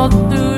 all through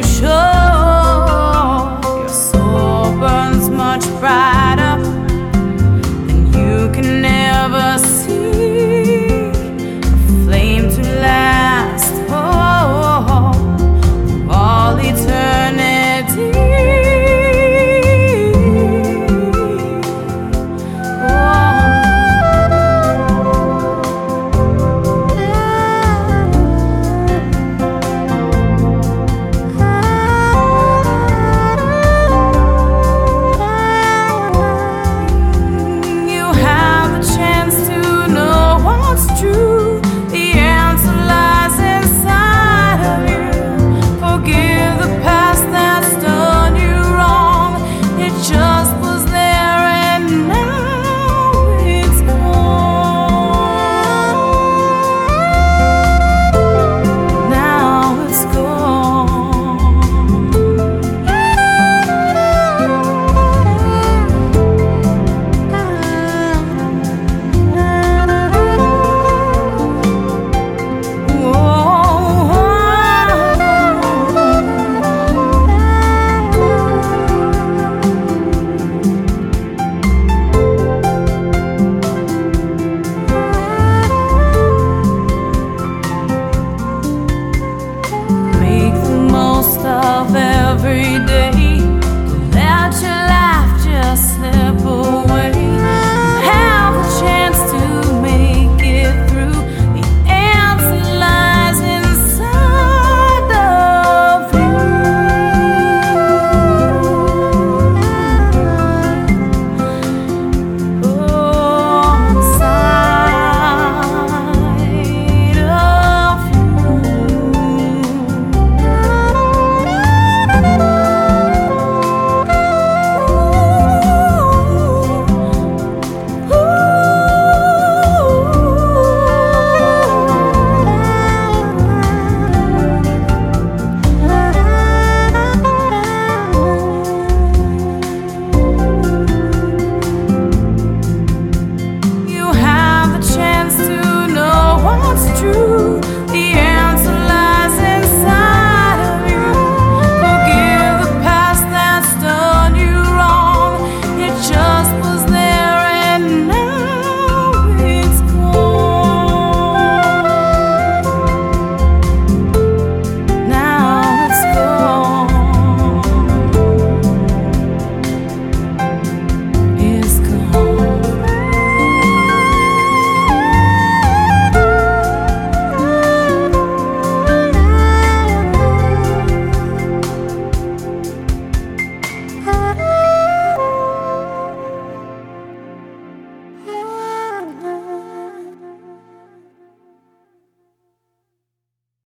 every day.